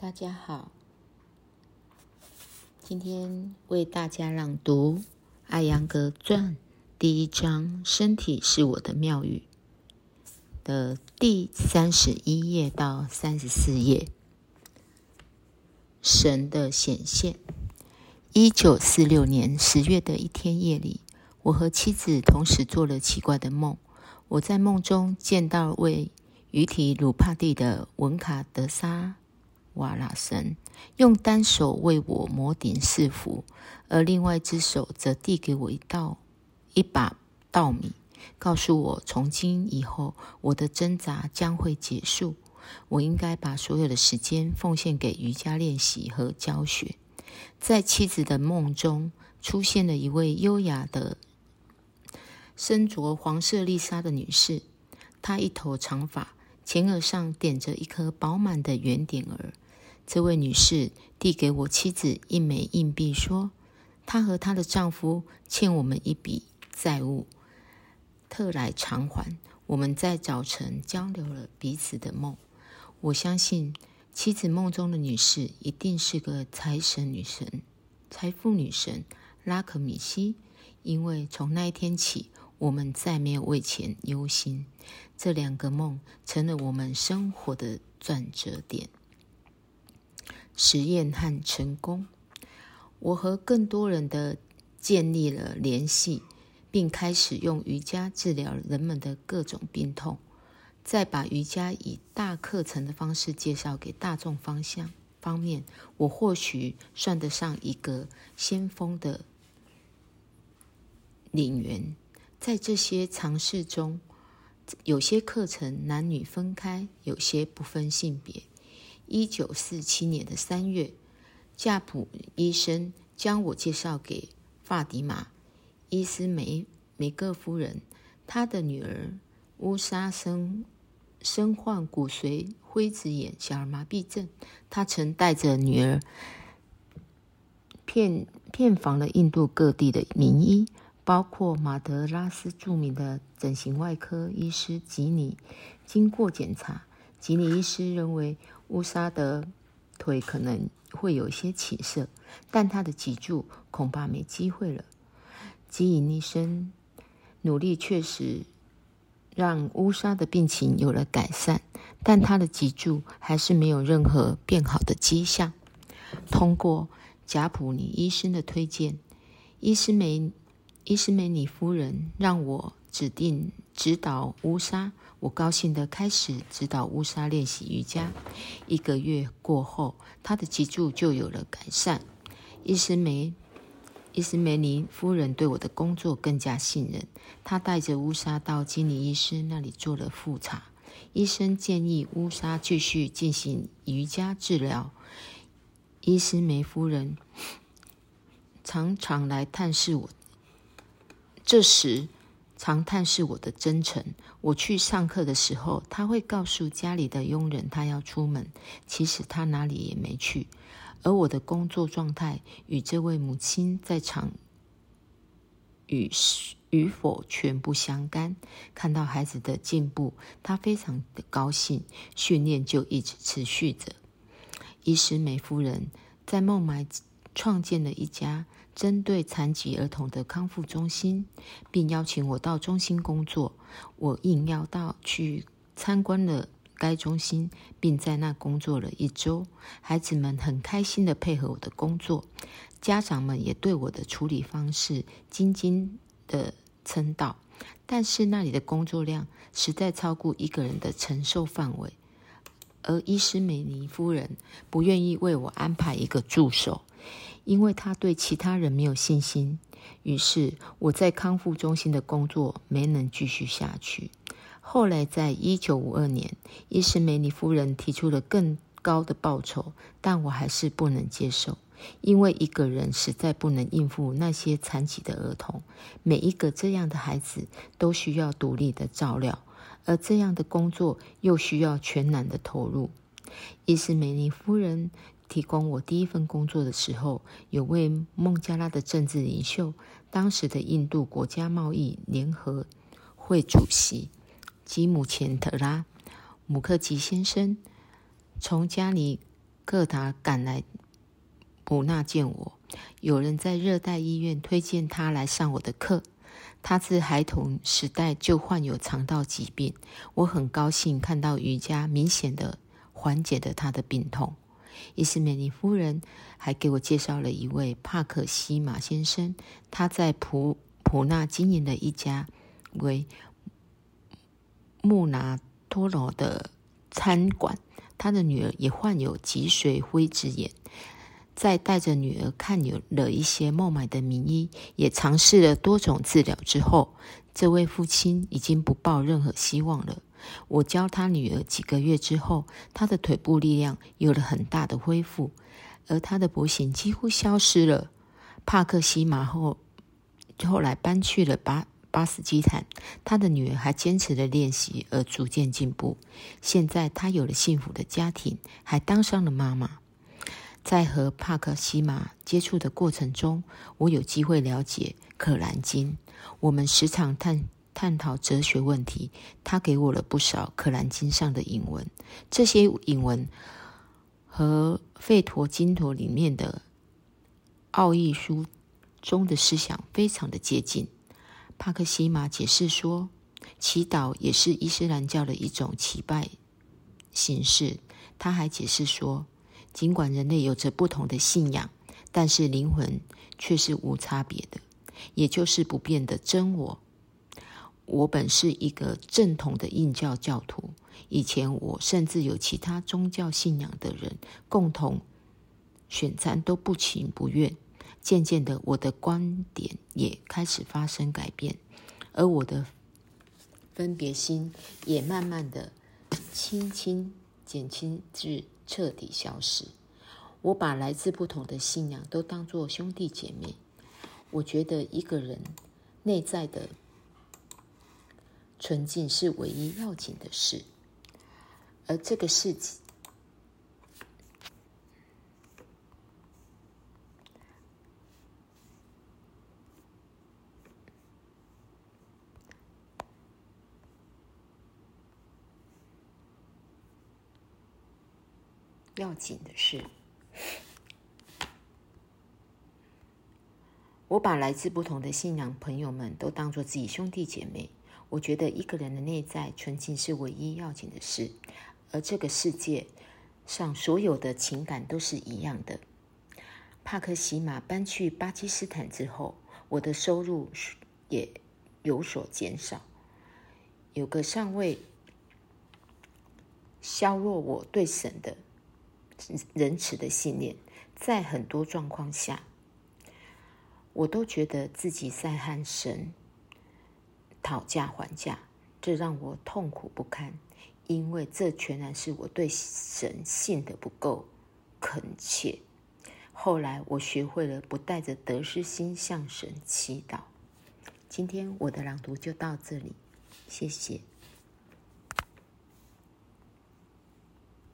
大家好，今天为大家朗读《艾扬格传》第一章“身体是我的庙宇”的第三十一页到三十四页。神的显现。一九四六年十月的一天夜里，我和妻子同时做了奇怪的梦。我在梦中见到位于提鲁帕蒂的文卡德沙。瓦拉神用单手为我摩顶四伏，而另外一只手则递给我一道一把稻米，告诉我从今以后我的挣扎将会结束，我应该把所有的时间奉献给瑜伽练习和教学。在妻子的梦中，出现了一位优雅的身着黄色丽纱的女士，她一头长发，前额上点着一颗饱满的圆点儿。这位女士递给我妻子一枚硬币，说：“她和她的丈夫欠我们一笔债务，特来偿还。”我们在早晨交流了彼此的梦。我相信妻子梦中的女士一定是个财神女神、财富女神拉克米西，因为从那一天起，我们再没有为钱忧心。这两个梦成了我们生活的转折点。实验和成功，我和更多人的建立了联系，并开始用瑜伽治疗人们的各种病痛，再把瑜伽以大课程的方式介绍给大众方向方面，我或许算得上一个先锋的领员。在这些尝试中，有些课程男女分开，有些不分性别。一九四七年的三月，夏普医生将我介绍给法迪玛·伊斯梅梅格夫人。她的女儿乌莎生身患骨髓灰质炎小儿麻痹症。她曾带着女儿遍遍访了印度各地的名医，包括马德拉斯著名的整形外科医师吉尼。经过检查，吉尼医师认为。乌莎的腿可能会有一些起色，但他的脊柱恐怕没机会了。吉隐医生努力确实让乌莎的病情有了改善，但他的脊柱还是没有任何变好的迹象。通过贾普尼医生的推荐，伊斯梅伊斯梅尼夫人让我指定指导乌莎。我高兴地开始指导乌莎练习瑜伽。一个月过后，她的脊柱就有了改善。伊斯梅伊斯梅尼夫人对我的工作更加信任。她带着乌莎到金尼医生那里做了复查。医生建议乌莎继续进行瑜伽治疗。伊斯梅夫人常常来探视我。这时。常探视我的真诚。我去上课的时候，他会告诉家里的佣人他要出门，其实他哪里也没去。而我的工作状态与这位母亲在场与与否全不相干。看到孩子的进步，他非常的高兴，训练就一直持续着。伊斯梅夫人在孟买创建了一家。针对残疾儿童的康复中心，并邀请我到中心工作。我应邀到去参观了该中心，并在那工作了一周。孩子们很开心的配合我的工作，家长们也对我的处理方式津津的称道。但是那里的工作量实在超过一个人的承受范围，而伊斯美尼夫人不愿意为我安排一个助手。因为她对其他人没有信心，于是我在康复中心的工作没能继续下去。后来，在一九五二年，伊斯梅尼夫人提出了更高的报酬，但我还是不能接受，因为一个人实在不能应付那些残疾的儿童。每一个这样的孩子都需要独立的照料，而这样的工作又需要全然的投入。伊斯梅尼夫人。提供我第一份工作的时候，有位孟加拉的政治领袖，当时的印度国家贸易联合会主席吉姆钱特拉姆克吉先生，从加尼各达赶来普纳见我。有人在热带医院推荐他来上我的课。他自孩童时代就患有肠道疾病，我很高兴看到瑜伽明显的缓解了他的病痛。伊斯美尼夫人还给我介绍了一位帕克西马先生，他在普普纳经营的一家为穆拿托罗的餐馆。他的女儿也患有脊髓灰质炎。在带着女儿看有了一些孟买的名医，也尝试了多种治疗之后，这位父亲已经不抱任何希望了。我教他女儿几个月之后，他的腿部力量有了很大的恢复，而他的跛行几乎消失了。帕克西马后后来搬去了巴巴斯基坦，他的女儿还坚持了练习，而逐渐进步。现在他有了幸福的家庭，还当上了妈妈。在和帕克西玛接触的过程中，我有机会了解《可兰经》。我们时常探探讨哲学问题。他给我了不少《可兰经》上的引文，这些引文和《吠陀经陀》里面的奥义书中的思想非常的接近。帕克西玛解释说，祈祷也是伊斯兰教的一种祈拜形式。他还解释说。尽管人类有着不同的信仰，但是灵魂却是无差别的，也就是不变的真我。我本是一个正统的印教教徒，以前我甚至有其他宗教信仰的人共同选餐都不情不愿。渐渐的，我的观点也开始发生改变，而我的分别心也慢慢的轻轻减轻至。彻底消失。我把来自不同的信仰都当作兄弟姐妹。我觉得一个人内在的纯净是唯一要紧的事，而这个世界要紧的是，我把来自不同的信仰朋友们都当做自己兄弟姐妹。我觉得一个人的内在纯净是唯一要紧的事，而这个世界上所有的情感都是一样的。帕克西马搬去巴基斯坦之后，我的收入也有所减少，有个尚未削弱我对神的。仁慈的信念，在很多状况下，我都觉得自己在和神讨价还价，这让我痛苦不堪，因为这全然是我对神信的不够恳切。后来，我学会了不带着得失心向神祈祷。今天我的朗读就到这里，谢谢。